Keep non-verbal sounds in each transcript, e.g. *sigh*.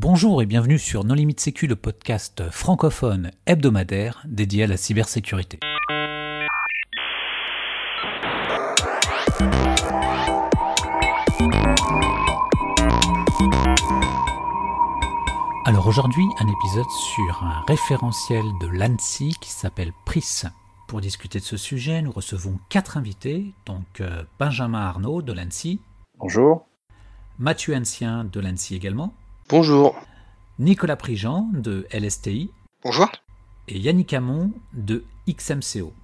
Bonjour et bienvenue sur Non Limite Sécu, le podcast francophone hebdomadaire dédié à la cybersécurité. Alors aujourd'hui, un épisode sur un référentiel de l'ANSI qui s'appelle PRIS. Pour discuter de ce sujet, nous recevons quatre invités, donc euh, Benjamin Arnaud de l'ANSI. Bonjour. Mathieu Ancien de l'ANSI également. Bonjour. Nicolas Prigent de LSTI. Bonjour. Et Yannick Hamon de XMCO.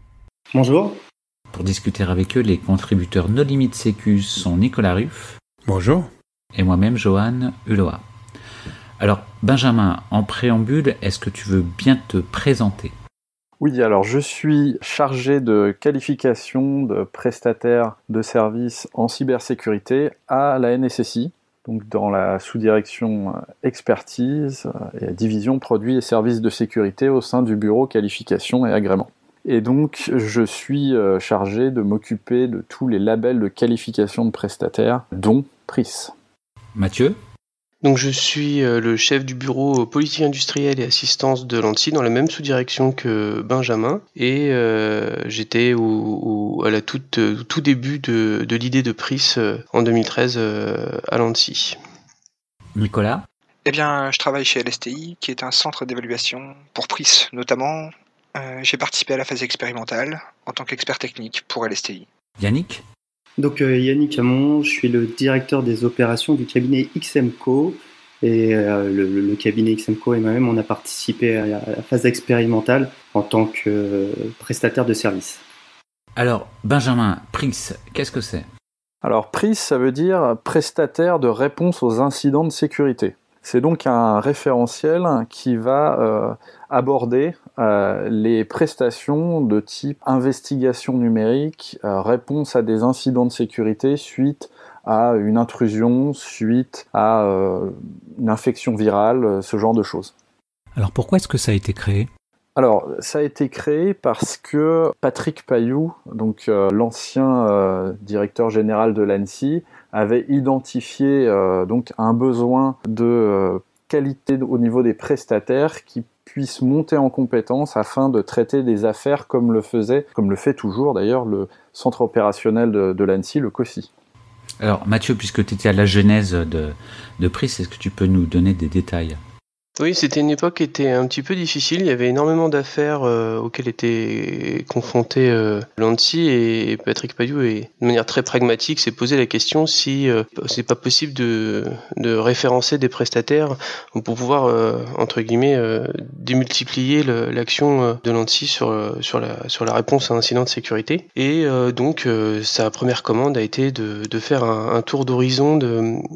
Bonjour. Pour discuter avec eux, les contributeurs No Limit Sécu sont Nicolas Ruff. Bonjour. Et moi-même, Johan Uloa. Alors, Benjamin, en préambule, est-ce que tu veux bien te présenter? Oui, alors je suis chargé de qualification de prestataire de services en cybersécurité à la NSSI, donc dans la sous-direction expertise et division produits et services de sécurité au sein du bureau qualification et agrément. Et donc, je suis chargé de m'occuper de tous les labels de qualification de prestataires, dont PRIS. Mathieu? Donc je suis le chef du bureau politique industrielle et assistance de l'ANSI dans la même sous-direction que Benjamin et euh, j'étais au, au, à la toute, tout début de, de l'idée de PRIS en 2013 euh, à l'ANSI. Nicolas? Eh bien, je travaille chez LSTI, qui est un centre d'évaluation pour PRIS notamment. Euh, J'ai participé à la phase expérimentale en tant qu'expert technique pour LSTI. Yannick? Donc euh, Yannick Hamon, je suis le directeur des opérations du cabinet XMCO et euh, le, le, cabinet XMCO et moi-même on a participé à la, à la phase expérimentale en tant que euh, prestataire de service. Alors Benjamin, PRIS, qu'est-ce que c'est? Alors PRIS, ça veut dire prestataire de réponse aux incidents de sécurité. C'est donc un référentiel qui va euh, aborder euh, les prestations de type investigation numérique, euh, réponse à des incidents de sécurité suite à une intrusion, suite à une infection virale, ce genre de choses. Alors pourquoi est-ce que ça a été créé? Alors, ça a été créé parce que Patrick Payou, donc euh, l'ancien euh, directeur général de l'ANSI, avait identifié euh, donc un besoin de qualité au niveau des prestataires qui puissent monter en compétence afin de traiter des affaires comme le faisait, comme le fait toujours d'ailleurs le centre opérationnel de, de l'ANSI, le COSI. Alors Mathieu, puisque tu étais à la genèse de, de PRIS, est-ce que tu peux nous donner des détails? Oui, c'était une époque qui était un petit peu difficile. Il y avait énormément d'affaires euh, auxquelles était confronté euh, et Patrick Payou, et de manière très pragmatique, s'est posé la question si euh, c'est pas possible de, référencer des prestataires pour pouvoir entre guillemets démultiplier l'action de l'ANSI sur la réponse à un incident de sécurité. Et donc sa première commande a été de, faire un, tour d'horizon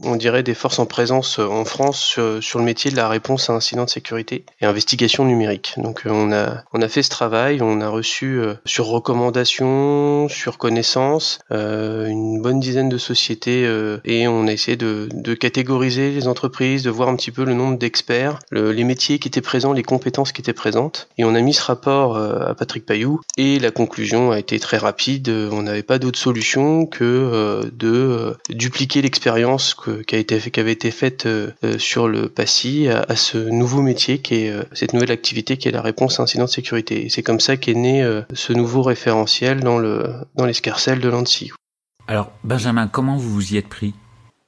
on dirait des forces en présence en France sur le métier de la réponse incident de sécurité et investigation numérique. Donc euh, on a on a fait ce travail, on a reçu euh, sur recommandation, sur connaissance, euh, une bonne dizaine de sociétés et on a essayé de, catégoriser les entreprises, de voir un petit peu le nombre d'experts, le, les métiers qui étaient présents, les compétences qui étaient présentes et on a mis ce rapport à Patrick Payou et la conclusion a été très rapide. On n'avait pas d'autre solution que de dupliquer l'expérience qui qui avait été faite sur le PASSI à, à ce nouveau métier qui est euh, cette nouvelle activité qui est la réponse à incident de sécurité. Et c'est comme ça qu'est né euh, ce nouveau référentiel dans le dans l'escarcelle de l'ANSI. Alors Benjamin, comment vous vous y êtes pris?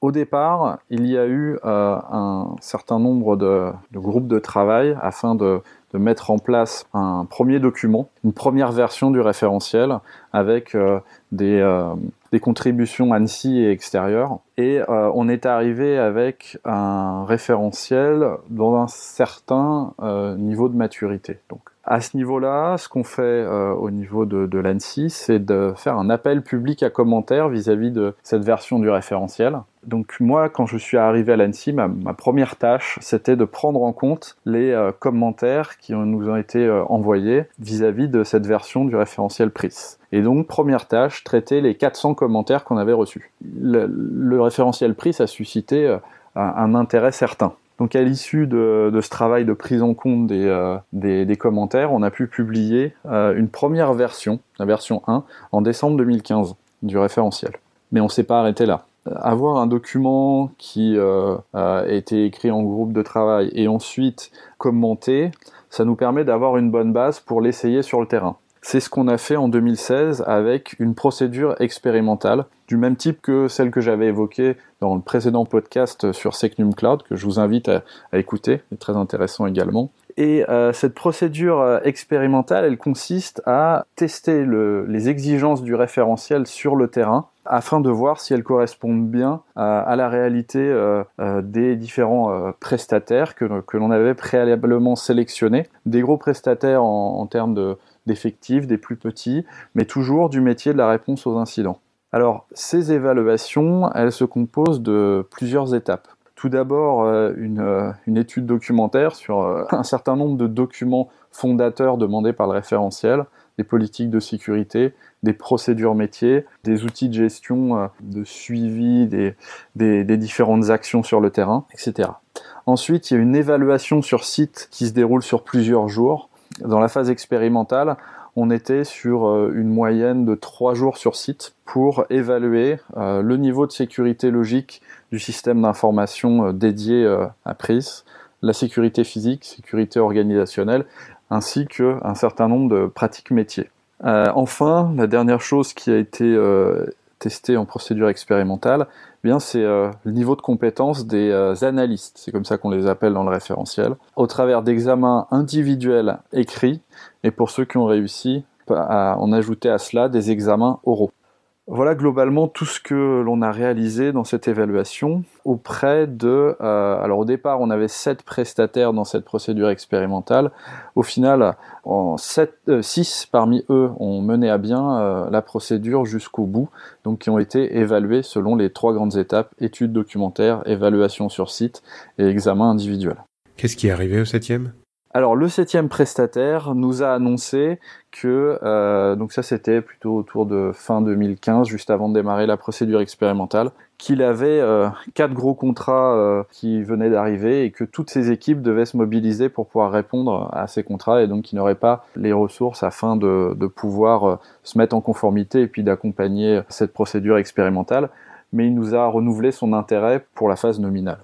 Au départ, il y a eu euh, un certain nombre de, de, groupes de travail afin de, de, mettre en place un premier document, une première version du référentiel avec euh, des, euh, des, contributions ANSI et extérieures. Et euh, on est arrivé avec un référentiel dans un certain euh, niveau de maturité. Donc, à ce niveau-là, ce qu'on fait euh, au niveau de, de c'est de faire un appel public à commentaires vis-à-vis -vis de cette version du référentiel. Donc moi, quand je suis arrivé à l'ANSI, ma, première tâche, c'était de prendre en compte les euh, commentaires qui nous ont été euh, envoyés vis-à-vis -vis de cette version du référentiel PRIS. Et donc, première tâche, traiter les 400 commentaires qu'on avait reçus. Le, référentiel PRIS a suscité euh, un, intérêt certain. Donc à l'issue de, ce travail de prise en compte des, commentaires, on a pu publier une première version, la version 1, en décembre 2015 du référentiel. Mais on s'est pas arrêté là. Avoir un document qui a été écrit en groupe de travail et ensuite commenté, ça nous permet d'avoir une bonne base pour l'essayer sur le terrain. C'est ce qu'on a fait en 2016 avec une procédure expérimentale du même type que celle que j'avais évoquée dans le précédent podcast sur Secnum Cloud, que je vous invite à, écouter, très intéressant également. Et euh, cette procédure euh, expérimentale, elle consiste à tester les exigences du référentiel sur le terrain afin de voir si elles correspondent bien à, la réalité euh, des différents prestataires que, l'on avait préalablement sélectionnés. Des gros prestataires en termes de, d'effectifs, des plus petits, mais toujours du métier de la réponse aux incidents. Alors, ces évaluations, elles se composent de plusieurs étapes. Tout d'abord, euh, euh, une, étude documentaire sur euh, un certain nombre de documents fondateurs demandés par le référentiel, des politiques de sécurité, des procédures métiers, des outils de gestion, de suivi des, différentes actions sur le terrain, etc. Ensuite, il y a une évaluation sur site qui se déroule sur plusieurs jours, dans la phase expérimentale, on était sur euh, une moyenne de trois jours sur site pour évaluer euh, le niveau de sécurité logique du système d'information euh, dédié à PRIS, la sécurité physique, sécurité organisationnelle, ainsi qu'un certain nombre de pratiques métiers. Enfin, la dernière chose qui a été testée en procédure expérimentale, eh bien c'est euh, le niveau de compétence des euh, analystes, c'est comme ça qu'on les appelle dans le référentiel, au travers d'examens individuels écrits, et pour ceux qui ont réussi, à en ajouter à cela des examens oraux. Voilà globalement tout ce que l'on a réalisé dans cette évaluation auprès de... Euh, alors au départ, on avait sept prestataires dans cette procédure expérimentale. Au final, en 6 euh, parmi eux ont mené à bien euh, la procédure jusqu'au bout, donc qui ont été évalués selon les trois grandes étapes, études documentaires, évaluation sur site et examen individuel. Qu'est-ce qui est arrivé au septième? Alors le septième prestataire nous a annoncé que, euh, donc ça c'était plutôt autour de fin 2015, juste avant de démarrer la procédure expérimentale, qu'il avait euh, quatre gros contrats euh, qui venaient d'arriver et que toutes ses équipes devaient se mobiliser pour pouvoir répondre à ces contrats et donc qu'il n'aurait pas les ressources afin de, de pouvoir se mettre en conformité et puis d'accompagner cette procédure expérimentale. Mais il nous a renouvelé son intérêt pour la phase nominale.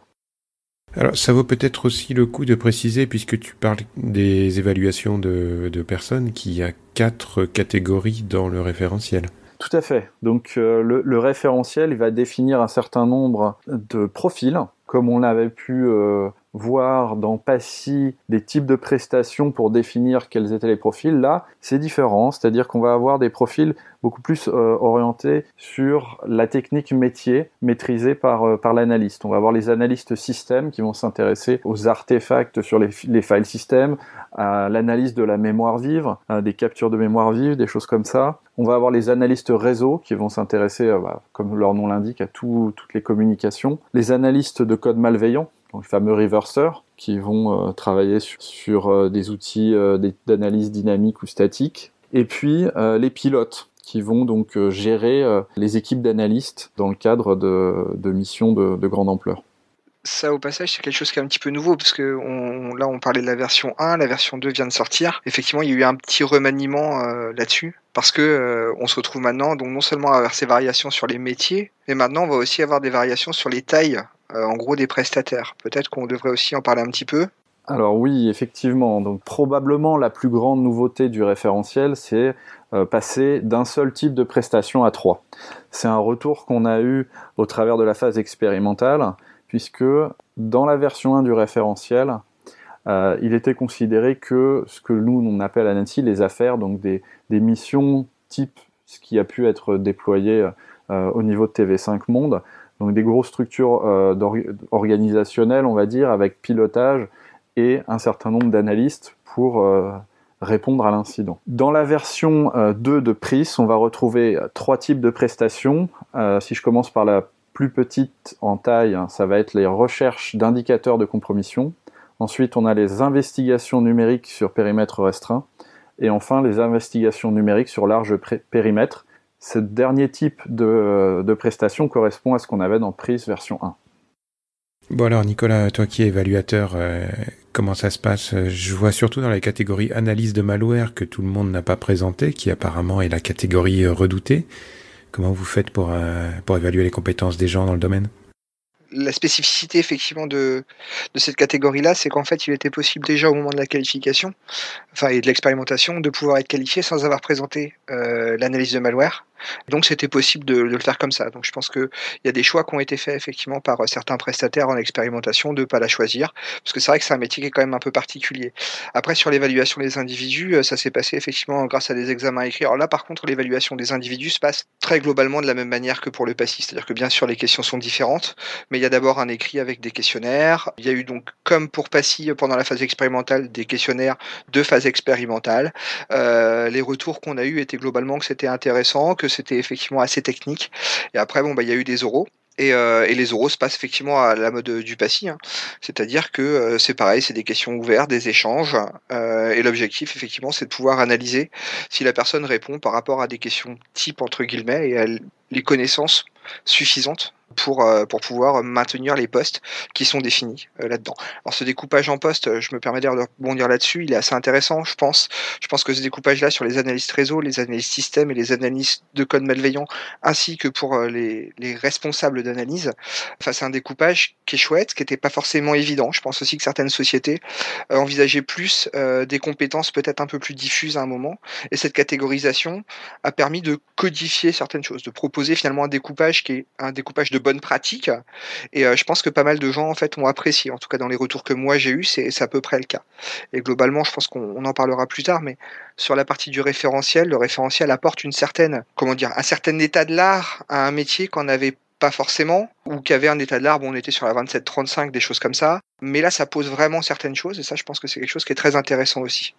Alors, ça vaut peut-être aussi le coup de préciser, puisque tu parles des évaluations de, personnes, qu'il y a quatre catégories dans le référentiel. Tout à fait. Donc, euh, le, référentiel va définir un certain nombre de profils, comme on l'avait pu euh, voir dans PASSI des types de prestations pour définir quels étaient les profils. Là, c'est différent, c'est-à-dire qu'on va avoir des profils beaucoup plus euh, orientés sur la technique métier maîtrisée par, euh, par l'analyste. On va avoir les analystes système qui vont s'intéresser aux artefacts sur les, les files système, à l'analyse de la mémoire vive, des captures de mémoire vive, des choses comme ça. On va avoir les analystes réseau qui vont s'intéresser, euh, bah, comme leur nom l'indique, à toutes les communications. Les analystes de code malveillant donc les fameux reverseurs, qui vont euh, travailler sur, euh, des outils euh, d'analyse dynamique ou statique. Et puis les pilotes, qui vont donc gérer les équipes d'analystes dans le cadre de, missions de, grande ampleur ça au passage c'est quelque chose qui est un petit peu nouveau parce que là on parlait de la version 1, la version 2 vient de sortir. Effectivement il y a eu un petit remaniement là-dessus parce que on se retrouve maintenant donc non seulement à avoir ces variations sur les métiers, mais maintenant on va aussi avoir des variations sur les tailles euh, en gros des prestataires. Peut-être qu'on devrait aussi en parler un petit peu. Alors oui, effectivement. Donc probablement la plus grande nouveauté du référentiel, c'est euh, passer d'un seul type de prestation à trois. C'est un retour qu'on a eu au travers de la phase expérimentale, puisque dans la version 1 du référentiel, euh, il était considéré que ce que nous on appelle à Nancy les affaires, donc des, missions type ce qui a pu être déployé au niveau de TV5 Monde, donc des grosses structures euh, organisationnelles, on va dire, avec pilotage et un certain nombre d'analystes pour euh, répondre à l'incident. Dans la version 2 euh, de PRIS, on va retrouver trois types de prestations. si je commence par la plus petite en taille, hein, ça va être les recherches d'indicateurs de compromission. Ensuite, on a les investigations numériques sur périmètre restreint. Et enfin, les investigations numériques sur large périmètre, ce dernier type de, prestation correspond à ce qu'on avait dans PRIS version 1. Bon alors Nicolas, toi qui es évaluateur, euh, comment ça se passe? Je vois surtout dans la catégorie analyse de malware que tout le monde n'a pas présenté, qui apparemment est la catégorie euh, redoutée. Comment vous faites pour, pour évaluer les compétences des gens dans le domaine? La spécificité effectivement de, cette catégorie-là, c'est qu'en fait, il était possible déjà au moment de la qualification, enfin et de l'expérimentation, de pouvoir être qualifié sans avoir présenté euh, l'analyse de malware. Donc c'était possible de, le faire comme ça. Donc je pense qu'il y a des choix qui ont été faits effectivement par euh, certains prestataires en expérimentation de ne pas la choisir, parce que c'est vrai que c'est un métier qui est quand même un peu particulier. Après sur l'évaluation des individus, euh, ça s'est passé effectivement grâce à des examens écrits. Alors là par contre l'évaluation des individus se passe très globalement de la même manière que pour le PASSI, c'est-à-dire que bien sûr les questions sont différentes, mais il y a d'abord un écrit avec des questionnaires. Il y a eu donc comme pour PASSI pendant la phase expérimentale des questionnaires de phase expérimentale. Euh, les retours qu'on a eu étaient globalement que c'était intéressant, que c'était effectivement assez technique. Et après, bon, bah, il y a eu des oraux. Et, euh, les oraux se passent effectivement à la mode du passy, hein. c'est-à-dire que euh, c'est pareil, c'est des questions ouvertes, des échanges, euh, et l'objectif effectivement c'est de pouvoir analyser si la personne répond par rapport à des questions type entre guillemets et à les connaissances suffisantes pour, euh, pour pouvoir maintenir les postes qui sont définis euh, là-dedans. Alors ce découpage en postes, euh, je me permets de rebondir là-dessus, il est assez intéressant, je pense. Je pense que ce découpage-là sur les analystes réseau, les analystes système et les analystes de code malveillant, ainsi que pour les, les responsables d'analyse, enfin, c'est un découpage qui est chouette, qui n'était pas forcément évident. Je pense aussi que certaines sociétés envisageaient plus des compétences peut-être un peu plus diffuses à un moment, et cette catégorisation a permis de codifier certaines choses, de proposer finalement un découpage qui est un découpage de bonnes pratiques. Et euh, je pense que pas mal de gens en fait ont apprécié. En tout cas, dans les retours que moi j'ai eu, c'est à peu près le cas. Et globalement, je pense qu'on en parlera plus tard, mais sur la partie du référentiel, le référentiel apporte une certaine, comment dire, un certain état de l'art à un métier qu'on n'avait pas forcément, ou qui avait un état de l'art, bon, on était sur la 27-35, des choses comme ça. Mais là, ça pose vraiment certaines choses, et ça, je pense que c'est quelque chose qui est très intéressant aussi.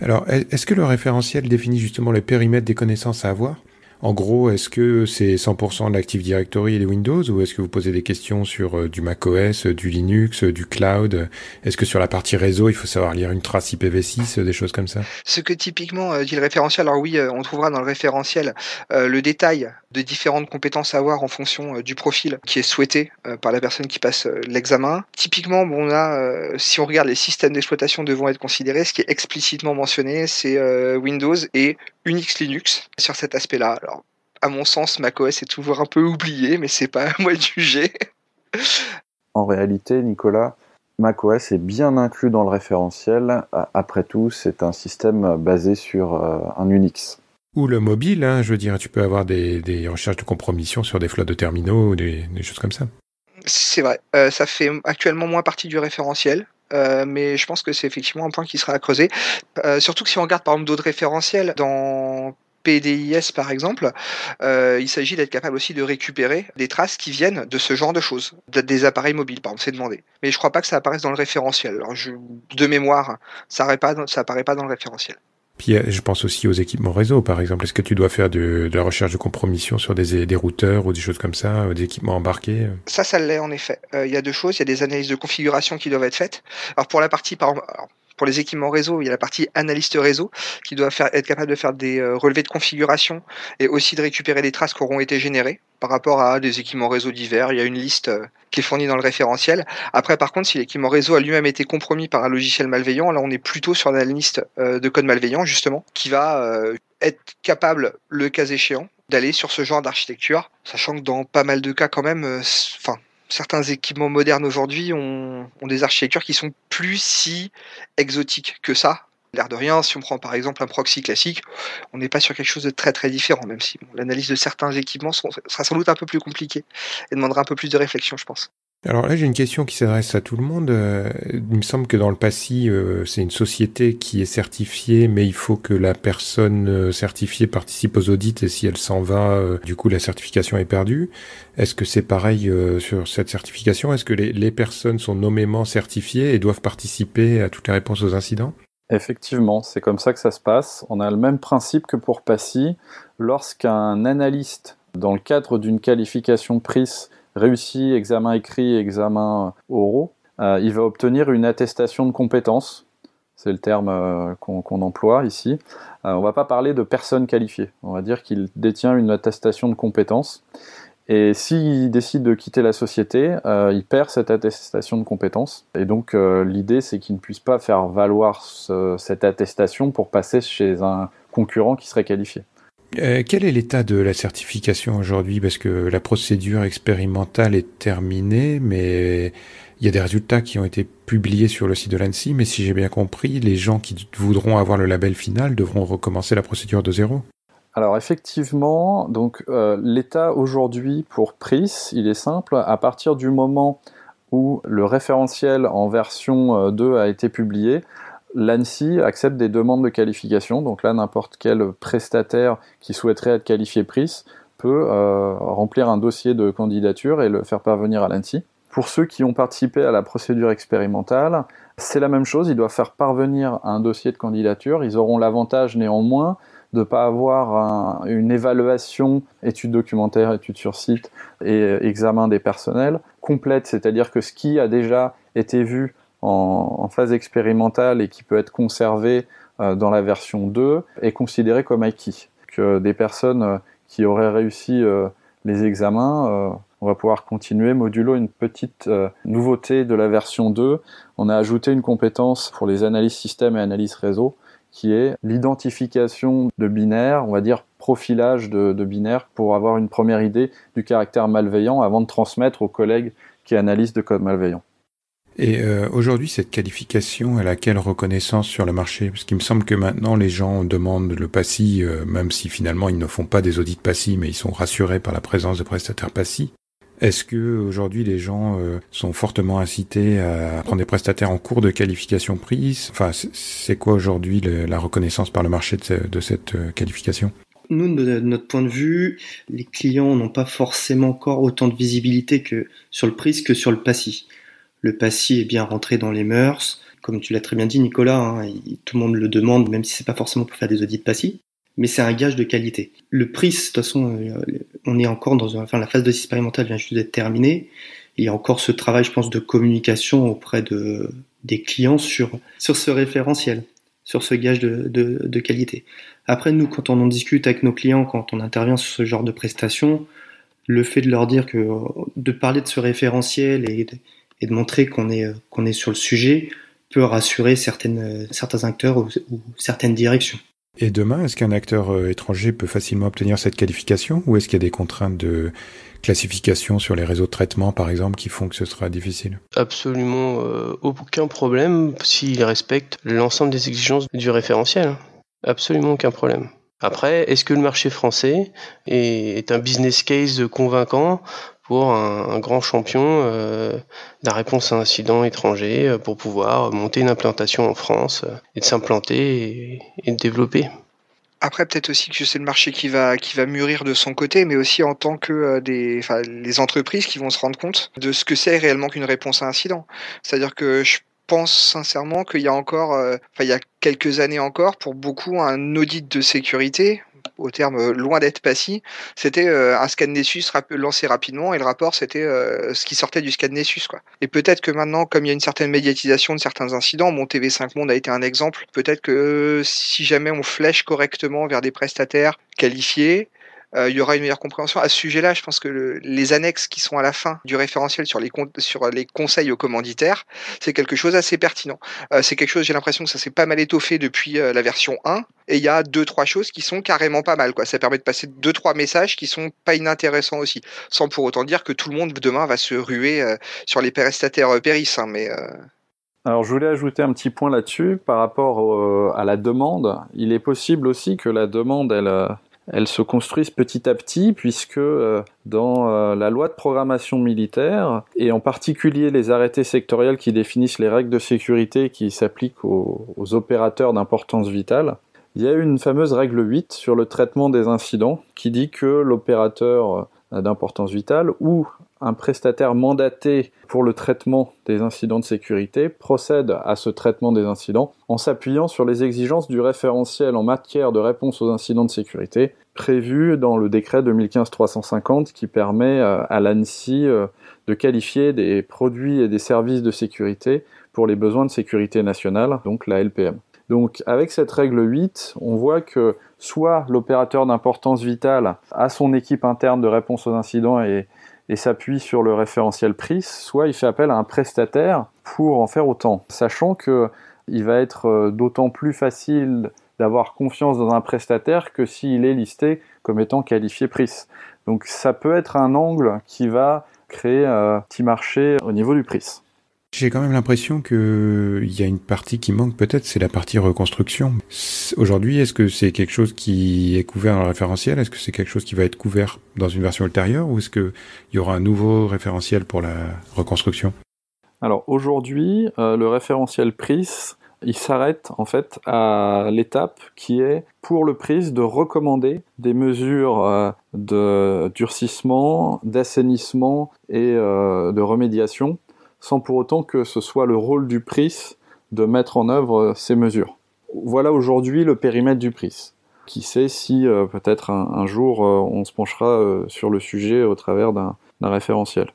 Alors, est-ce que le référentiel définit justement le périmètre des connaissances à avoir? En gros, est-ce que c'est 100% de l'Active Directory et des Windows ou est-ce que vous posez des questions sur euh, du macOS, euh, du Linux, euh, du cloud? Est-ce que sur la partie réseau, il faut savoir lire une trace IPv6, des choses comme ça? Ce que typiquement dit le référentiel, alors oui, on trouvera dans le référentiel le détail de différentes compétences à avoir en fonction du profil qui est souhaité par la personne qui passe l'examen. Typiquement, bon là, si on regarde les systèmes d'exploitation devant être considérés, ce qui est explicitement mentionné, c'est Windows et Unix Linux sur cet aspect-là à mon sens, macOS est toujours un peu oublié, mais c'est pas à moi de juger. *laughs* en réalité, Nicolas, macOS est bien inclus dans le référentiel. Après tout, c'est un système basé sur euh, un Unix. Ou le mobile, hein, je veux dire, tu peux avoir des, recherches de compromission sur des flottes de terminaux ou des, choses comme ça. C'est vrai, euh, ça fait actuellement moins partie du référentiel. Euh, mais je pense que c'est effectivement un point qui sera à creuser. surtout que si on regarde par exemple d'autres référentiels, dans PDIS par exemple, euh, il s'agit d'être capable aussi de récupérer des traces qui viennent de ce genre de choses, des appareils mobiles, par exemple, c'est demandé. Mais je crois pas que ça apparaisse dans le référentiel. Alors je, de mémoire, ça apparaît pas, ça apparaît pas dans le référentiel. Puis euh, je pense aussi aux équipements réseau, par exemple. Est-ce que tu dois faire de, la recherche de compromission sur des, des, routeurs ou des choses comme ça, des équipements embarqués Ça, ça l'est en effet. Euh, il y a deux choses. Il y a des analyses de configuration qui doivent être faites. Alors pour la partie, par pour les équipements réseau, il y a la partie analyste réseau qui doit être capable de faire des euh, relevés de configuration et aussi de récupérer les traces qui auront été générées par rapport à des équipements réseau divers. Il y a une liste euh, qui est fournie dans le référentiel. Après, par contre, si l'équipement réseau a lui-même été compromis par un logiciel malveillant, là, on est plutôt sur la liste euh, de code malveillant, justement, qui va être capable, le cas échéant, d'aller sur ce genre d'architecture, sachant que dans pas mal de cas, quand même, enfin, certains équipements modernes aujourd'hui ont, des architectures qui sont plus si exotiques que ça. L'air de rien, si on prend par exemple un proxy classique, on n'est pas sur quelque chose de très très différent, même si l'analyse de certains équipements sera sans doute un peu plus compliquée et demandera un peu plus de réflexion, je pense. Alors là, j'ai une question qui s'adresse à tout le monde. Euh, il me semble que dans le passé, euh, c'est une société qui est certifiée, mais il faut que la personne euh, certifiée participe aux audits et si elle s'en va, du coup, la certification est perdue. Est-ce que c'est pareil sur cette certification? Est-ce que les, les, personnes sont nommément certifiées et doivent participer à toutes les réponses aux incidents? Effectivement, c'est comme ça que ça se passe. On a le même principe que pour PASSI. Lorsqu'un analyste, dans le cadre d'une qualification PRIS, réussi examen écrit, examen oraux, euh, il va obtenir une attestation de compétence. C'est le terme euh, qu'on emploie ici. Euh, on ne va pas parler de personne qualifiée. On va dire qu'il détient une attestation de compétence. Et s'il décide de quitter la société, il perd cette attestation de compétence. Et donc l'idée, c'est qu'il ne puisse pas faire valoir cette attestation pour passer chez un concurrent qui serait qualifié. Euh, quel est l'état de la certification aujourd'hui? Parce que la procédure expérimentale est terminée, mais il y a des résultats qui ont été publiés sur le site de l'ANSI, mais si j'ai bien compris, les gens qui voudront avoir le label final devront recommencer la procédure de zéro. Alors effectivement, donc euh, l'état aujourd'hui pour PRIS, il est simple. À partir du moment où le référentiel en version 2 euh, a été publié, l'ANSI accepte des demandes de qualification. Donc là, n'importe quel prestataire qui souhaiterait être qualifié PRIS peut euh, remplir un dossier de candidature et le faire parvenir à l'ANSI. Pour ceux qui ont participé à la procédure expérimentale, c'est la même chose, ils doivent faire parvenir un dossier de candidature. Ils auront l'avantage néanmoins de ne pas avoir une évaluation, étude documentaire, étude sur site et examen des personnels complète, c'est-à-dire que ce qui a déjà été vu en, phase expérimentale et qui peut être conservé euh, dans la version 2 est considéré comme acquis. Que des personnes euh, qui auraient réussi euh, les examens, on va pouvoir continuer. Modulo, une petite nouveauté de la version 2, on a ajouté une compétence pour les analyses système et analyses réseau qui est l'identification de binaires, on va dire profilage de, de binaires pour avoir une première idée du caractère malveillant avant de transmettre aux collègues qui analysent de code malveillant. Et euh, aujourd'hui, cette qualification, elle a quelle reconnaissance sur le marché? Parce qu'il me semble que maintenant, les gens demandent le PASSI, euh, même si finalement ils ne font pas des audits PASSI, mais ils sont rassurés par la présence de prestataires PASSI. Est-ce que aujourd'hui les gens euh, sont fortement incités à prendre des prestataires en cours de qualification prise? Enfin, c'est quoi aujourd'hui la reconnaissance par le marché de, cette euh, qualification? Nous, de notre point de vue, les clients n'ont pas forcément encore autant de visibilité que sur le PRIS que sur le PASSI. Le PASSI est bien rentré dans les mœurs, comme tu l'as très bien dit Nicolas, hein, tout le monde le demande, même si c'est pas forcément pour faire des audits PASSI mais c'est un gage de qualité. Le prix, de toute façon, euh, on est encore dans enfin, la phase de expérimentale vient juste d'être terminée. Il y a encore ce travail, je pense, de communication auprès de, des clients sur, sur ce référentiel, sur ce gage de, de, de qualité. Après, nous, quand on en discute avec nos clients, quand on intervient sur ce genre de prestations, le fait de leur dire que, de parler de ce référentiel et et de montrer qu'on est, qu'on est sur le sujet peut rassurer certaines, certains acteurs ou certaines directions. Et demain, est-ce qu'un acteur euh, étranger peut facilement obtenir cette qualification ou est-ce qu'il y a des contraintes de classification sur les réseaux de traitement, par exemple, qui font que ce sera difficile? Absolument euh, aucun problème s'il respecte l'ensemble des exigences du référentiel. Absolument aucun problème. Après, est-ce que le marché français est un business case convaincant? Pour un, grand champion euh, de la réponse à un incident étranger euh, pour pouvoir monter une implantation en France euh, et de s'implanter et, de développer. Après, peut-être aussi que c'est le marché qui va, qui va mûrir de son côté, mais aussi en tant que des, les entreprises qui vont se rendre compte de ce que c'est réellement qu'une réponse à incident. C'est-à-dire que je pense sincèrement qu'il y a encore, enfin, il y a quelques années encore, pour beaucoup, un audit de sécurité, au terme euh, loin d'être passif, c'était euh, un scan Nessus lancé rapidement et le rapport c'était euh, ce qui sortait du scan Nessus quoi. Et peut-être que maintenant comme il y a une certaine médiatisation de certains incidents, mon TV5 Monde a été un exemple, peut-être que si jamais on flèche correctement vers des prestataires qualifiés, il y aura une meilleure compréhension. À ce sujet-là, je pense que les annexes qui sont à la fin du référentiel sur les, conseils aux commanditaires, c'est quelque chose assez pertinent. Euh, c'est quelque chose, j'ai l'impression que ça s'est pas mal étoffé depuis euh, la version 1, et il y a deux, trois choses qui sont carrément pas mal. Ça permet de passer deux, trois messages qui sont pas inintéressants aussi, sans pour autant dire que tout le monde demain va se ruer sur les prestataires Péris. Hein, mais, alors je voulais ajouter un petit point là-dessus par rapport à la demande. Il est possible aussi que la demande, elle, elles se construisent petit à petit puisque euh, dans euh, la loi de programmation militaire et en particulier les arrêtés sectoriels qui définissent les règles de sécurité qui s'appliquent aux, opérateurs d'importance vitale, il y a une fameuse règle 8 sur le traitement des incidents qui dit que l'opérateur euh, d'importance vitale ou un prestataire mandaté pour le traitement des incidents de sécurité procède à ce traitement des incidents en s'appuyant sur les exigences du référentiel en matière de réponse aux incidents de sécurité prévu dans le décret 2015-350 qui permet euh, à l'ANSI euh, de qualifier des produits et des services de sécurité pour les besoins de sécurité nationale, donc la LPM. Donc avec cette règle 8, on voit que soit l'opérateur d'importance vitale a son équipe interne de réponse aux incidents et et s'appuie sur le référentiel PRIS, soit il fait appel à un prestataire pour en faire autant, sachant que il va être euh, d'autant plus facile d'avoir confiance dans un prestataire que s'il est listé comme étant qualifié PRIS. Donc ça peut être un angle qui va créer un petit marché au niveau du PRIS. J'ai quand même l'impression qu'il y a une partie qui manque peut-être, c'est la partie reconstruction. Aujourd'hui, est-ce que c'est quelque chose qui est couvert dans le référentiel? Est-ce que c'est quelque chose qui va être couvert dans une version ultérieure Ou est-ce qu'il y aura un nouveau référentiel pour la reconstruction? Alors aujourd'hui, euh, le référentiel PRIS, il s'arrête en fait à l'étape qui est pour le PRIS de recommander des mesures euh, de durcissement, d'assainissement et euh, de remédiation sans pour autant que ce soit le rôle du PRIS de mettre en œuvre ces mesures. Voilà aujourd'hui le périmètre du PRIS. Qui sait si euh, peut-être un, jour euh, on se penchera euh, sur le sujet au travers d'un référentiel.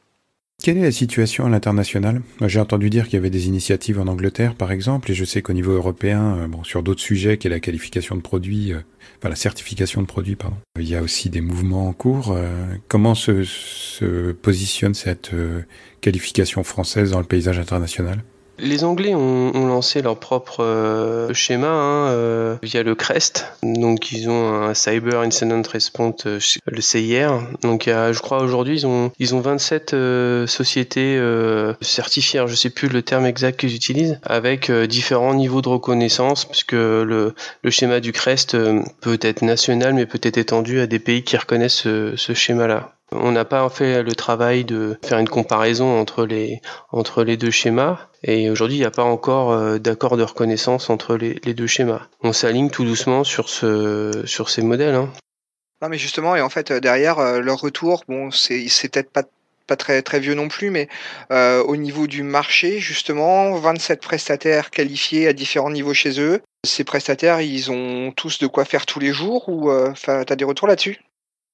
Quelle est la situation à l'international? J'ai entendu dire qu'il y avait des initiatives en Angleterre, par exemple, et je sais qu'au niveau européen, bon, sur d'autres sujets, qui est la qualification de produits, enfin la certification de produits, pardon, il y a aussi des mouvements en cours. comment se, se positionne cette qualification française dans le paysage international? Les Anglais ont, lancé leur propre euh, schéma hein, euh, via le CREST. Donc ils ont un Cyber Incident Response, euh, le CIR. Donc je crois aujourd'hui ils ont ils ont 27 sociétés certifiées. je sais plus le terme exact qu'ils utilisent, avec différents niveaux de reconnaissance, puisque le, le schéma du CREST peut être national, mais peut être étendu à des pays qui reconnaissent ce, ce schéma-là. On n'a pas fait le travail de faire une comparaison entre les, entre les deux schémas. Et aujourd'hui, il n'y a pas encore euh, d'accord de reconnaissance entre les, deux schémas. On s'aligne tout doucement sur, ce, sur ces modèles. Hein. Non, mais justement, et en fait, derrière, euh, leur retour, bon, c'est peut-être pas pas très très vieux non plus, mais euh, au niveau du marché, justement, 27 prestataires qualifiés à différents niveaux chez eux. Ces prestataires, ils ont tous de quoi faire tous les jours ou tu as des retours là-dessus?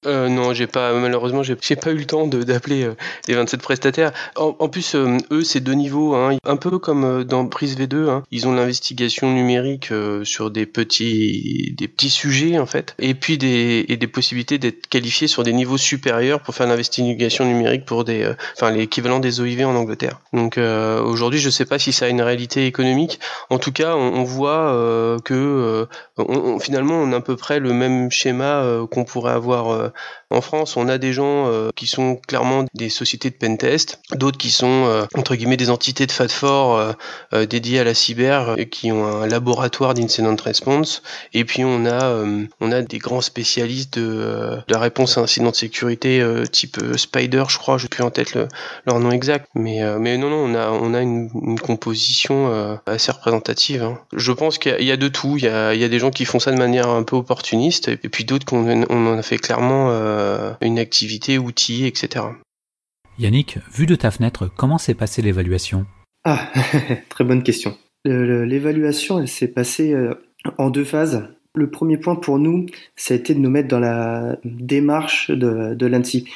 Euh, non, j'ai pas malheureusement j'ai pas eu le temps d'appeler euh, les 27 prestataires. En, plus, euh, eux c'est deux niveaux, hein. un peu comme euh, dans Prise V2. Hein. Ils ont l'investigation numérique sur des petits des petits sujets en fait, et puis des et des possibilités d'être qualifiés sur des niveaux supérieurs pour faire l'investigation numérique pour des enfin l'équivalent des OIV en Angleterre. Donc aujourd'hui, je sais pas si ça a une réalité économique. En tout cas, on, on voit que on, finalement on a à peu près le même schéma qu'on pourrait avoir en France, on a des gens euh, qui sont clairement des sociétés de pentest, d'autres qui sont euh, entre guillemets des entités de FAT4 euh, dédiées à la cyber, qui ont un laboratoire d'incident response. Et puis on a on a des grands spécialistes de, la réponse à incident de sécurité type Spider, je crois, je n'ai plus en tête leur nom exact. Mais mais non non, on a on a une, composition assez représentative. Hein. Je pense qu'il y, a de tout. Il y a, il y a des gens qui font ça de manière un peu opportuniste, et puis d'autres qu'on on en a fait clairement euh, une activité, outils, etc. Yannick, vu de ta fenêtre, comment s'est passée l'évaluation? Ah, *laughs* très bonne question. L'évaluation, elle s'est passée euh, en deux phases. Le premier point pour nous, ça a été de nous mettre dans la démarche de, de l'ANSI.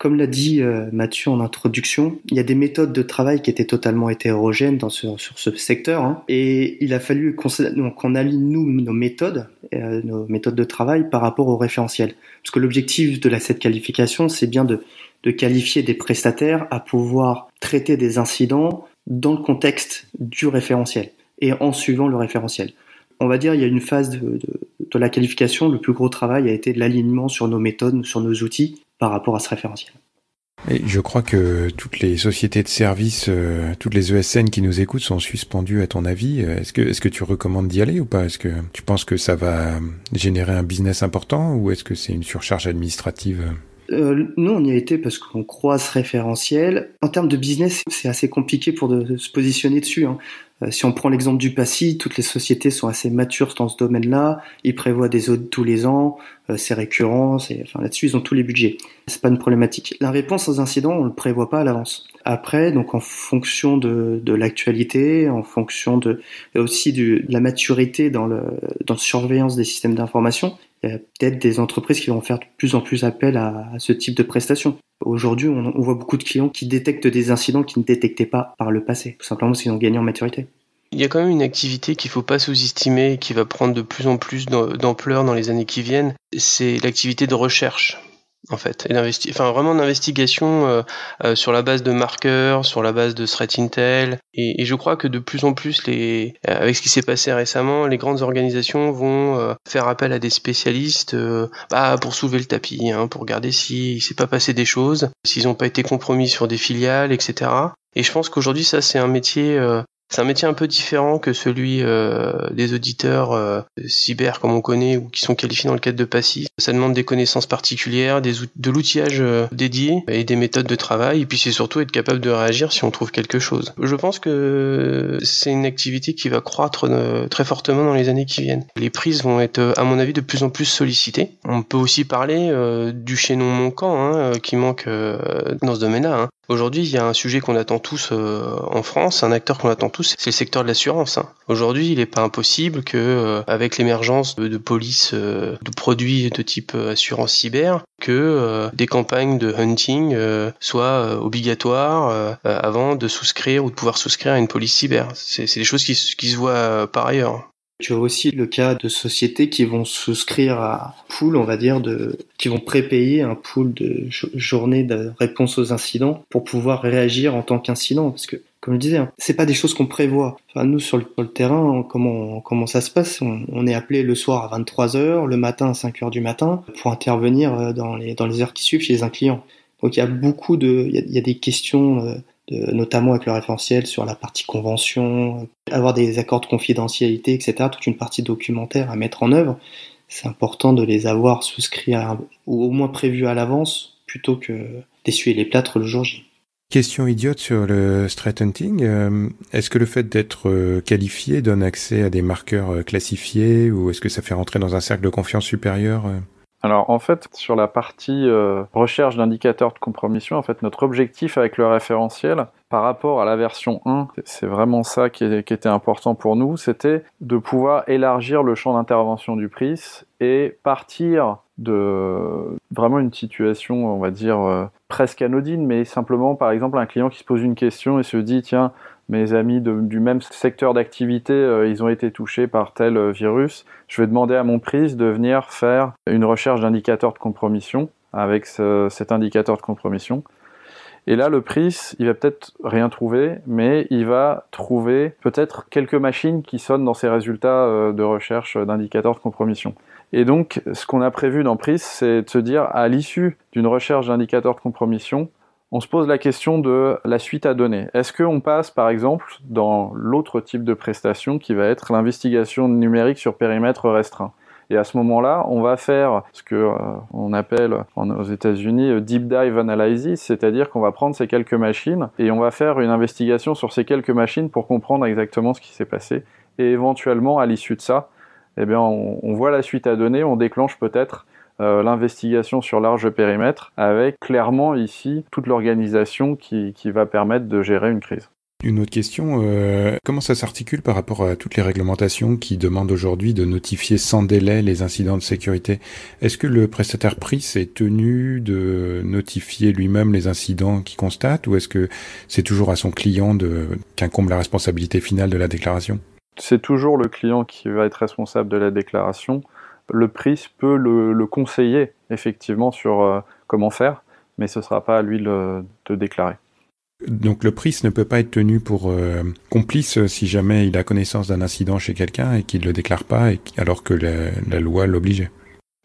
Comme l'a dit euh, Mathieu en introduction, il y a des méthodes de travail qui étaient totalement hétérogènes dans ce, sur ce secteur, hein, et il a fallu qu'on aligne nous nos méthodes, euh, nos méthodes de travail par rapport au référentiel. Parce que l'objectif de la cette qualification, c'est bien de, de qualifier des prestataires à pouvoir traiter des incidents dans le contexte du référentiel et en suivant le référentiel. On va dire il y a une phase de, de, de la qualification, le plus gros travail a été l'alignement sur nos méthodes, sur nos outils par rapport à ce référentiel. Et je crois que toutes les sociétés de services, euh, toutes les ESN qui nous écoutent sont suspendues à ton avis. Est-ce que, est-ce que tu recommandes d'y aller ou pas? Est-ce que tu penses que ça va générer un business important ou est-ce que c'est une surcharge administrative? Euh, nous, on y a été parce qu'on croit ce référentiel. En termes de business, c'est assez compliqué pour de, se positionner dessus. Hein. Euh, si on prend l'exemple du PASSI, toutes les sociétés sont assez matures dans ce domaine-là. Ils prévoient des audits tous les ans, euh, c'est récurrent, enfin là-dessus ils ont tous les budgets. C'est pas une problématique. La réponse aux incidents, on le prévoit pas à l'avance. Après, donc en fonction de, de l'actualité, en fonction de aussi de la maturité dans le dans la surveillance des systèmes d'information, il y a peut-être des entreprises qui vont faire de plus en plus appel à, ce type de prestations. Aujourd'hui, on, voit beaucoup de clients qui détectent des incidents qu'ils ne détectaient pas par le passé, tout simplement parce qu'ils ont gagné en maturité. Il y a quand même une activité qu'il faut pas sous-estimer et qui va prendre de plus en plus d'ampleur dans les années qui viennent, c'est l'activité de recherche. En fait, et enfin vraiment d'investigation euh, euh, sur la base de marqueurs, sur la base de threat intel, et, je crois que de plus en plus, les, euh, avec ce qui s'est passé récemment, les grandes organisations vont faire appel à des spécialistes bah, pour soulever le tapis, hein, pour regarder s'il s'est pas passé des choses, s'ils n'ont pas été compromis sur des filiales, etc. Et je pense qu'aujourd'hui, ça, c'est un métier c'est un métier un peu différent que celui euh, des auditeurs euh, cyber comme on connaît ou qui sont qualifiés dans le cadre de passif. Ça demande des connaissances particulières, des de l'outillage euh, dédié et des méthodes de travail. Et puis c'est surtout être capable de réagir si on trouve quelque chose. Je pense que c'est une activité qui va croître très fortement dans les années qui viennent. Les prises vont être, à mon avis, de plus en plus sollicitées. On peut aussi parler du chaînon manquant hein, qui manque dans ce domaine-là. Hein. Aujourd'hui, il y a un sujet qu'on attend tous euh, en France, un acteur qu'on attend tous, c'est le secteur de l'assurance. Hein. Aujourd'hui, il n'est pas impossible que, euh, avec l'émergence de, police euh, de produits de type assurance cyber, que des campagnes de hunting soient obligatoires avant de souscrire ou de pouvoir souscrire à une police cyber. C'est des choses qui, qui se voient par ailleurs. Tu as aussi le cas de sociétés qui vont souscrire à un pool, on va dire, de, qui vont prépayer un pool de journées de réponse aux incidents pour pouvoir réagir en tant qu'incident. Parce que, comme je disais, hein, c'est pas des choses qu'on prévoit. Enfin, nous, sur le, terrain, comment, comment ça se passe? On, est appelé le soir à 23 heures, le matin à 5 heures du matin, pour intervenir euh, dans les, dans les heures qui suivent chez un client. Donc, il y a beaucoup de, il y il y a des questions notamment avec le référentiel sur la partie convention, avoir des accords de confidentialité, etc., toute une partie documentaire à mettre en œuvre, c'est important de les avoir souscrits ou au moins prévus à l'avance plutôt que d'essuyer les plâtres le jour J. Question idiote sur le threat hunting. Euh, est-ce que le fait d'être euh, qualifié donne accès à des marqueurs euh, classifiés ou est-ce que ça fait rentrer dans un cercle de confiance supérieur alors en fait, sur la partie euh, recherche d'indicateurs de compromission, en fait, notre objectif avec le référentiel, par rapport à la version 1, c'est vraiment ça qui, était important pour nous, c'était de pouvoir élargir le champ d'intervention du PRIS et partir de vraiment une situation, on va dire, euh, presque anodine, mais simplement, par exemple, un client qui se pose une question et se dit, tiens, mes amis du même secteur d'activité, euh, ils ont été touchés par tel euh, virus. Je vais demander à mon prise de venir faire une recherche d'indicateurs de compromission avec cet indicateur de compromission. Et là, le PRIS, il va peut-être rien trouver, mais il va trouver peut-être quelques machines qui sonnent dans ses résultats euh, de recherche d'indicateurs de compromission. Et donc, ce qu'on a prévu dans PRIS, c'est de se dire, à l'issue d'une recherche d'indicateurs de compromission, on se pose la question de la suite à donner. Est-ce qu'on passe par exemple dans l'autre type de prestation qui va être l'investigation numérique sur périmètre restreint? Et à ce moment-là, on va faire ce que euh, on appelle aux États-Unis euh, deep dive analysis, c'est-à-dire qu'on va prendre ces quelques machines et on va faire une investigation sur ces quelques machines pour comprendre exactement ce qui s'est passé. Et éventuellement, à l'issue de ça, eh bien, on, on voit la suite à donner, on déclenche peut-être euh, l'investigation sur large périmètre, avec clairement ici toute l'organisation qui, va permettre de gérer une crise. Une autre question, euh, comment ça s'articule par rapport à toutes les réglementations qui demandent aujourd'hui de notifier sans délai les incidents de sécurité? Est-ce que le prestataire PRIS est tenu de notifier lui-même les incidents qu'il constate ou est-ce que c'est toujours à son client qu'incombe la responsabilité finale de la déclaration? C'est toujours le client qui va être responsable de la déclaration le PRIS peut le, conseiller effectivement sur euh, comment faire, mais ce ne sera pas à lui de déclarer. Donc le PRIS ne peut pas être tenu pour euh, complice si jamais il a connaissance d'un incident chez quelqu'un et qu'il ne le déclare pas alors que la, loi l'obligeait.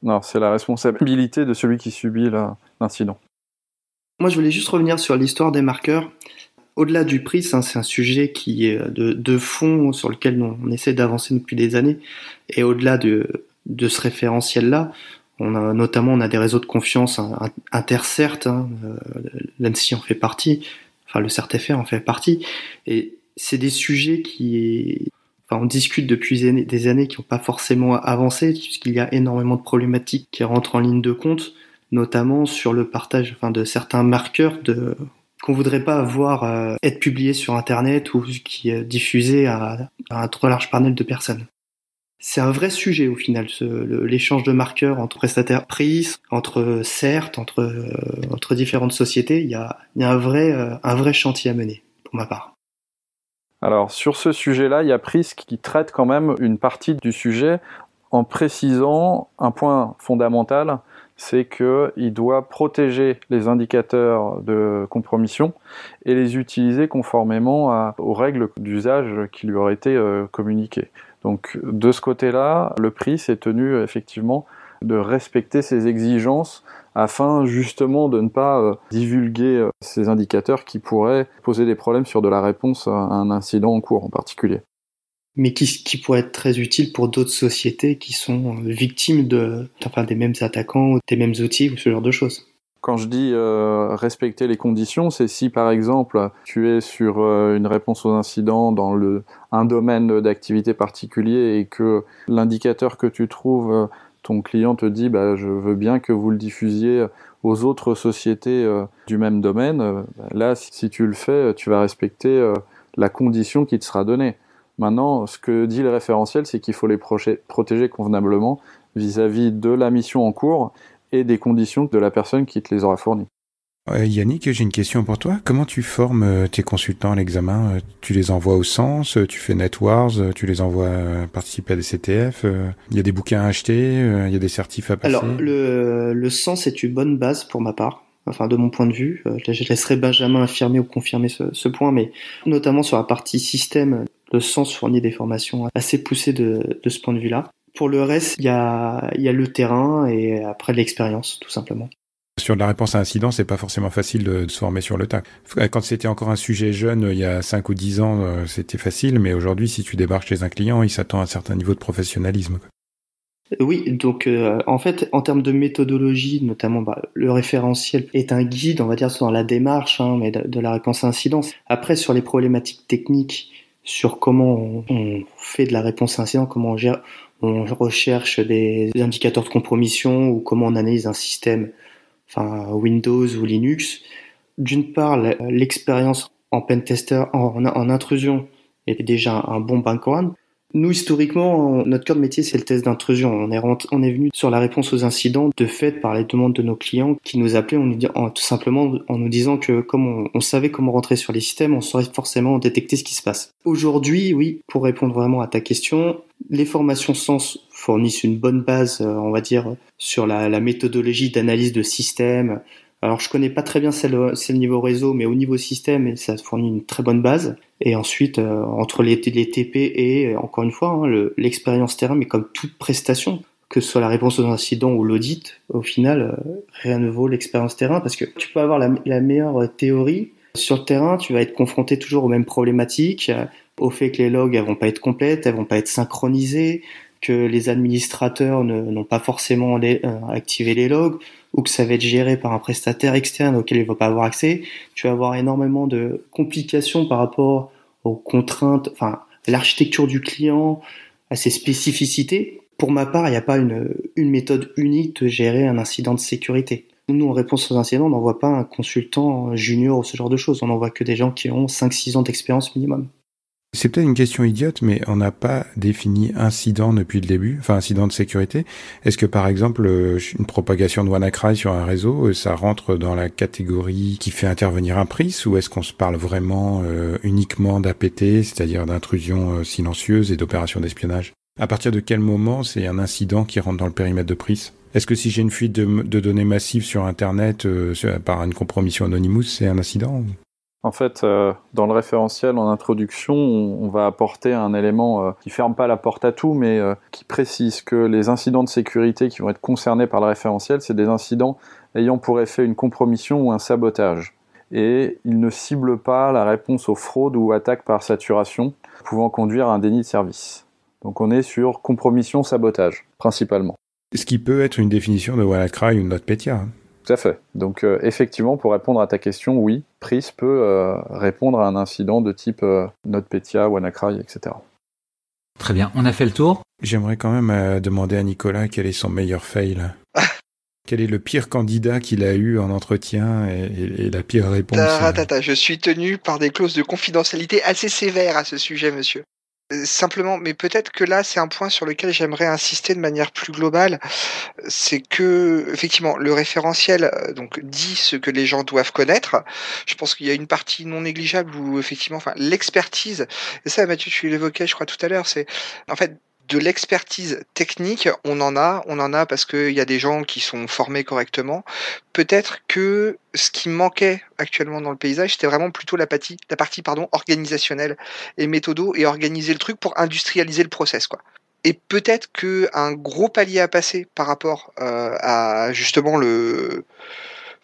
Non, c'est la responsabilité de celui qui subit l'incident. Moi, je voulais juste revenir sur l'histoire des marqueurs. Au-delà du PRIS, hein, c'est un sujet qui est de, de fond sur lequel on essaie d'avancer depuis des années. Et au-delà de, de ce référentiel-là. On a notamment on a des réseaux de confiance intercertes, hein, euh, l'ANSI en fait partie, enfin le CERTFR en fait partie, et c'est des sujets qui, enfin on discute depuis des années qui n'ont pas forcément avancé, puisqu'il y a énormément de problématiques qui rentrent en ligne de compte, notamment sur le partage enfin, de certains marqueurs de qu'on voudrait pas avoir euh, être publié sur internet ou qui est diffusé à un trop large panel de personnes c'est un vrai sujet au final, l'échange de marqueurs entre prestataires PRIS, entre CERT, entre, euh, entre différentes sociétés. Il y a, euh, un vrai chantier à mener, pour ma part. Alors sur ce sujet-là, il y a PRIS qui traite quand même une partie du sujet en précisant un point fondamental, c'est qu'il doit protéger les indicateurs de compromission et les utiliser conformément aux règles d'usage qui lui auraient été euh, communiquées. Donc de ce côté-là, le prix s'est tenu effectivement de respecter ces exigences afin justement de ne pas euh, divulguer euh, ces indicateurs qui pourraient poser des problèmes sur de la réponse à un incident en cours en particulier mais qui, pourrait être très utile pour d'autres sociétés qui sont victimes des mêmes attaquants, des mêmes outils ou ce genre de choses. Quand je dis euh, respecter les conditions, c'est si par exemple tu es sur euh, une réponse aux incidents dans le, un domaine d'activité particulier et que l'indicateur que tu trouves, euh, ton client te dit bah, je veux bien que vous le diffusiez aux autres sociétés du même domaine, bah, là si tu le fais, tu vas respecter la condition qui te sera donnée. Maintenant, ce que dit le référentiel, c'est qu'il faut les protéger convenablement vis-à-vis de la mission en cours et des conditions de la personne qui te les aura fournies. Yannick, j'ai une question pour toi. Comment tu formes euh, tes consultants à l'examen? Tu les envoies au sens Tu fais NetWars Tu les envoies participer à des CTF Il y a des bouquins à acheter Il y a des certifs à passer? Alors, le, le sens est une bonne base pour ma part enfin de mon point de vue. Euh, je laisserai Benjamin affirmer ou confirmer ce, ce, point, mais notamment sur la partie système, le sens fournit des formations assez poussées de, de ce point de vue-là. Pour le reste, il y a, y a le terrain et après l'expérience, tout simplement. Sur la réponse à incident, c'est pas forcément facile de, se former sur le tas. Quand c'était encore un sujet jeune, il y a 5 ou 10 ans, euh, c'était facile, mais aujourd'hui, si tu débarques chez un client, il s'attend à un certain niveau de professionnalisme. Oui, donc euh, en fait, en termes de méthodologie, notamment, bah, le référentiel est un guide, on va dire, dans la démarche, hein, mais de, la réponse à incident. Après, sur les problématiques techniques, sur comment on, fait de la réponse à incident, comment on gère, on recherche des indicateurs de compromission ou comment on analyse un système, enfin Windows ou Linux. D'une part, l'expérience en pentester, en, en intrusion, est déjà un bon background. Nous, historiquement, notre cœur de métier, c'est le test d'intrusion. On est, on est venu sur la réponse aux incidents de fait par les demandes de nos clients qui nous appelaient en nous tout simplement en nous disant que comme on, savait comment rentrer sur les systèmes, on saurait forcément détecter ce qui se passe. Aujourd'hui, oui, pour répondre vraiment à ta question, les formations Sens fournissent une bonne base, euh, on va dire, sur la, méthodologie d'analyse de systèmes, alors je connais pas très bien celle, le niveau réseau, mais au niveau système, ça fournit une très bonne base. Et ensuite, euh, entre les, TP et, euh, encore une fois, hein, l'expérience terrain, mais comme toute prestation, que ce soit la réponse aux incidents ou l'audit, au final, euh, rien ne vaut l'expérience terrain, parce que tu peux avoir la, meilleure théorie. Sur le terrain, tu vas être confronté toujours aux mêmes problématiques, au fait que les logs, elles vont pas être complètes, elles vont pas être synchronisées, que les administrateurs n'ont pas forcément activé les logs, ou que ça va être géré par un prestataire externe auquel il va pas avoir accès, tu vas avoir énormément de complications par rapport aux contraintes, enfin, l'architecture du client, à ses spécificités. Pour ma part, il n'y a pas une, une méthode unique de gérer un incident de sécurité. Nous, en réponse aux incidents, on n'envoie pas un consultant junior ou ce genre de choses. On n'envoie que des gens qui ont 5-6 ans d'expérience minimum. C'est peut-être une question idiote, mais on n'a pas défini incident depuis le début, enfin incident de sécurité. Est-ce que par exemple euh, une propagation de WannaCry sur un réseau, euh, ça rentre dans la catégorie qui fait intervenir un PRIS, ou est-ce qu'on se parle vraiment euh, uniquement d'APT, c'est-à-dire d'intrusion silencieuse et d'opération d'espionnage? À partir de quel moment c'est un incident qui rentre dans le périmètre de PRIS Est-ce que si j'ai une fuite de, données massives sur Internet par une compromission Anonymous, c'est un incident en fait, euh, dans le référentiel en introduction, on, va apporter un élément euh, qui ferme pas la porte à tout, mais euh, qui précise que les incidents de sécurité qui vont être concernés par le référentiel, c'est des incidents ayant pour effet une compromission ou un sabotage. Et ils ne ciblent pas la réponse aux fraudes ou attaques par saturation, pouvant conduire à un déni de service. Donc on est sur compromission, sabotage, principalement. Ce qui peut être une définition de WannaCry ou NotPetya. Tout à fait. Donc euh, effectivement, pour répondre à ta question, oui, PRIS peut euh, répondre à un incident de type euh, NotPetya, WannaCry, etc. Très bien, on a fait le tour. J'aimerais quand même demander à Nicolas quel est son meilleur fail. *laughs* quel est le pire candidat qu'il a eu en entretien et, la pire réponse Je suis tenu par des clauses de confidentialité assez sévères à ce sujet, monsieur. Euh, simplement, mais peut-être que là, c'est un point sur lequel j'aimerais insister de manière plus globale, c'est que effectivement, le référentiel euh, donc dit ce que les gens doivent connaître. Je pense qu'il y a une partie non négligeable où effectivement, enfin, l'expertise. Et ça, Mathieu, tu l'évoquais, je crois tout à l'heure, c'est en fait de l'expertise technique, on en a, on en a parce qu'il y a des gens qui sont formés correctement. Peut-être que ce qui manquait actuellement dans le paysage, c'était vraiment plutôt la partie, la partie pardon, organisationnelle et méthodo et organiser le truc pour industrialiser le process, quoi. Et peut-être que un gros palier à passer par rapport euh, à justement le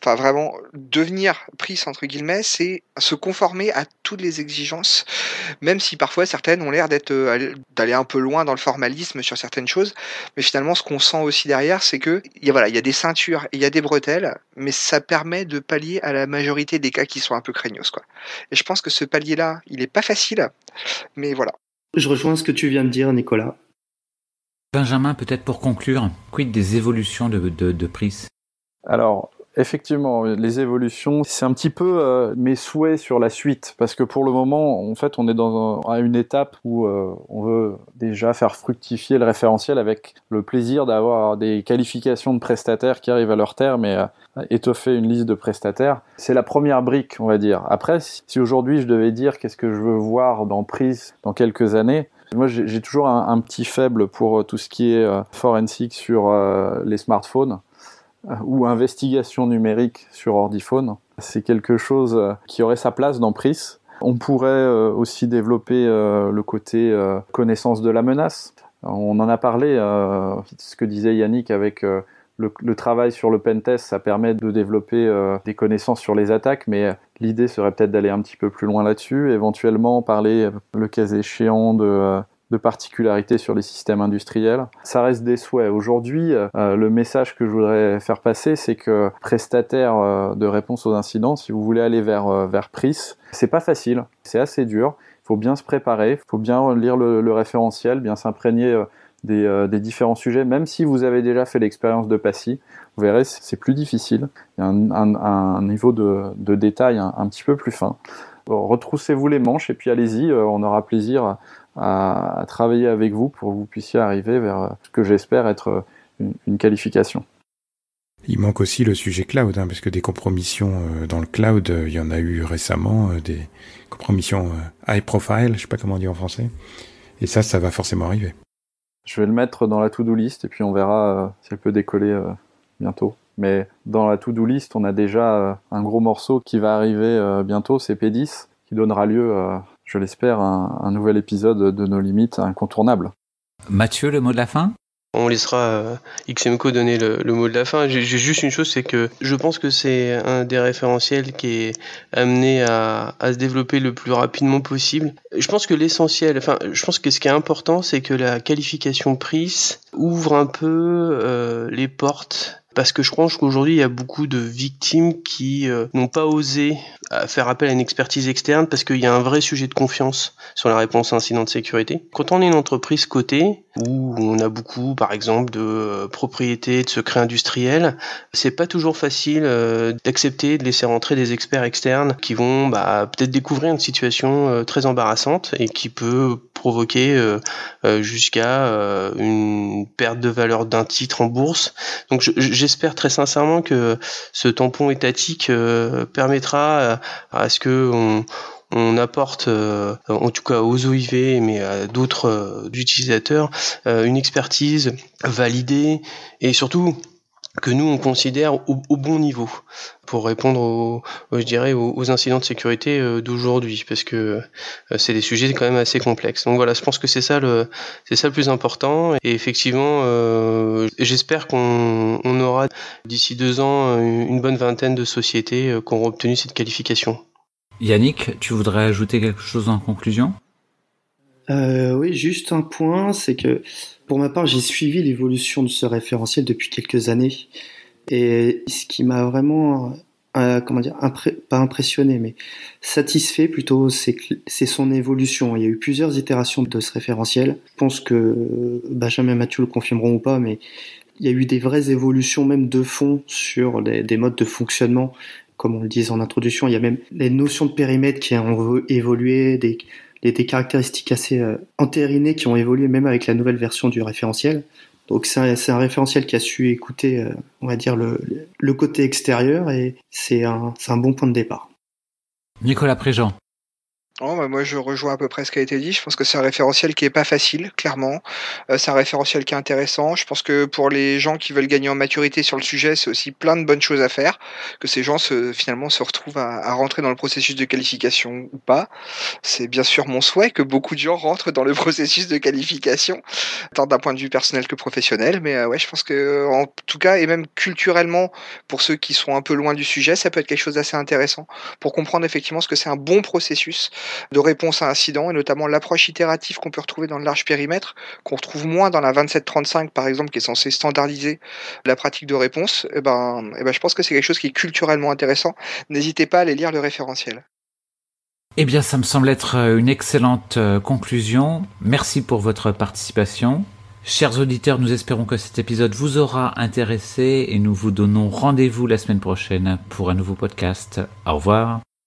enfin vraiment devenir prise entre guillemets, c'est se conformer à toutes les exigences, même si parfois certaines ont l'air d'être euh, d'aller un peu loin dans le formalisme sur certaines choses, mais finalement ce qu'on sent aussi derrière, c'est que il y a voilà, il y a des ceintures, il y a des bretelles, mais ça permet de pallier à la majorité des cas qui sont un peu craignos quoi. Et je pense que ce palier là, il est pas facile, mais voilà. Je rejoins ce que tu viens de dire, Nicolas. Benjamin, peut-être pour conclure, quid des évolutions de, de, de Pris? Alors, Effectivement, les évolutions, c'est un petit peu euh, mes souhaits sur la suite, parce que pour le moment, en fait, on est dans un, à une étape où euh, on veut déjà faire fructifier le référentiel avec le plaisir d'avoir des qualifications de prestataires qui arrivent à leur terme et euh, étoffer une liste de prestataires. C'est la première brique, on va dire. Après, si aujourd'hui je devais dire qu'est-ce que je veux voir dans Prise dans quelques années, moi, j'ai toujours un, un, petit faible pour tout ce qui est forensique sur les smartphones ou investigation numérique sur Ordiphone. C'est quelque chose euh, qui aurait sa place dans PRIS. On pourrait euh, aussi développer euh, le côté connaissance de la menace. On en a parlé, ce que disait Yannick avec le, travail sur le pentest, ça permet de développer des connaissances sur les attaques, mais l'idée serait peut-être d'aller un petit peu plus loin là-dessus, éventuellement parler, le cas échéant, de de particularités sur les systèmes industriels. Ça reste des souhaits. Aujourd'hui, euh, le message que je voudrais faire passer, c'est que prestataire euh, de réponse aux incidents, si vous voulez aller vers, euh, vers PRIS, c'est pas facile, c'est assez dur. Il faut bien se préparer, il faut bien lire le, référentiel, bien s'imprégner des, des, différents sujets, même si vous avez déjà fait l'expérience de PASSI, vous verrez, c'est plus difficile. Il y a un, un, niveau de, de détail un, un, petit peu plus fin. Retroussez-vous les manches et puis allez-y, on aura plaisir à, travailler avec vous pour que vous puissiez arriver vers ce que j'espère être une, qualification. Il manque aussi le sujet cloud, hein, parce que des compromissions euh, dans le cloud, euh, il y en a eu récemment, euh, des compromissions high profile, je sais pas comment dire en français. Et ça, ça va forcément arriver. Je vais le mettre dans la to-do list et puis on verra si elle peut décoller bientôt. Mais dans la to-do list, on a déjà un gros morceau qui va arriver bientôt, c'est P10, qui donnera lieu à je l'espère, un, nouvel épisode de nos limites incontournables. Mathieu, le mot de la fin? On laissera euh, XMCO donner le, mot de la fin. J'ai juste une chose, c'est que je pense que c'est un des référentiels qui est amené à, se développer le plus rapidement possible. Je pense que l'essentiel, enfin, je pense que ce qui est important, c'est que la qualification prise ouvre un peu euh, les portes parce que je pense qu'aujourd'hui il y a beaucoup de victimes qui euh, n'ont pas osé euh, faire appel à une expertise externe parce qu'il y a un vrai sujet de confiance sur la réponse à incident de sécurité. Quand on est une entreprise cotée où on a beaucoup par exemple de euh, propriétés, de secrets industriels, c'est pas toujours facile d'accepter de laisser rentrer des experts externes qui vont bah, peut-être découvrir une situation très embarrassante et qui peut provoquer jusqu'à une perte de valeur d'un titre en bourse. Donc je j'espère très sincèrement que ce tampon étatique euh, permettra à, ce que on, apporte, euh, en tout cas aux OIV, mais à d'autres euh, utilisateurs, une expertise validée et surtout que nous on considère au, bon niveau pour répondre aux, je dirais aux, incidents de sécurité euh, d'aujourd'hui parce que euh, c'est des sujets quand même assez complexes. Donc voilà, je pense que c'est ça le c'est ça le plus important et effectivement euh, j'espère qu'on on aura d'ici deux ans une bonne vingtaine de sociétés qui auront obtenu cette qualification. Yannick, tu voudrais ajouter quelque chose en conclusion? Euh, oui, juste un point, c'est que pour ma part, j'ai suivi l'évolution de ce référentiel depuis quelques années. Et ce qui m'a vraiment, euh, comment dire, pas impressionné, mais satisfait plutôt, c'est son évolution. Il y a eu plusieurs itérations de ce référentiel. Je pense que Benjamin et Mathieu le confirmeront ou pas, mais il y a eu des vraies évolutions même de fond sur des modes de fonctionnement. Comme on le disait en introduction, il y a même les notions de périmètre qui ont évolué, des, des, caractéristiques assez euh, entérinées qui ont évolué même avec la nouvelle version du référentiel. Donc c'est un, un, référentiel qui a su écouter, euh, on va dire, le, le côté extérieur et c'est un, un bon point de départ. Nicolas Préjean. Oh, bah, moi, je rejoins à peu près ce qui a été dit. Je pense que c'est un référentiel qui est pas facile, clairement. Euh, c'est un référentiel qui est intéressant. Je pense que pour les gens qui veulent gagner en maturité sur le sujet, c'est aussi plein de bonnes choses à faire. Que ces gens se, finalement se retrouvent à, à rentrer dans le processus de qualification ou pas. C'est bien sûr mon souhait que beaucoup de gens rentrent dans le processus de qualification, tant d'un point de vue personnel que professionnel. Mais euh, ouais, je pense que en tout cas, et même culturellement, pour ceux qui sont un peu loin du sujet, ça peut être quelque chose d'assez intéressant pour comprendre effectivement ce que c'est un bon processus de réponse à incident et notamment l'approche itérative qu'on peut retrouver dans le large périmètre, qu'on retrouve moins dans la 2735 par exemple, qui est censée standardiser la pratique de réponse. Et ben, et ben, je pense que c'est quelque chose qui est culturellement intéressant. N'hésitez pas à aller lire le référentiel. Eh bien, ça me semble être une excellente euh, conclusion. Merci pour votre participation. Chers auditeurs, nous espérons que cet épisode vous aura intéressé et nous vous donnons rendez-vous la semaine prochaine pour un nouveau podcast. Au revoir.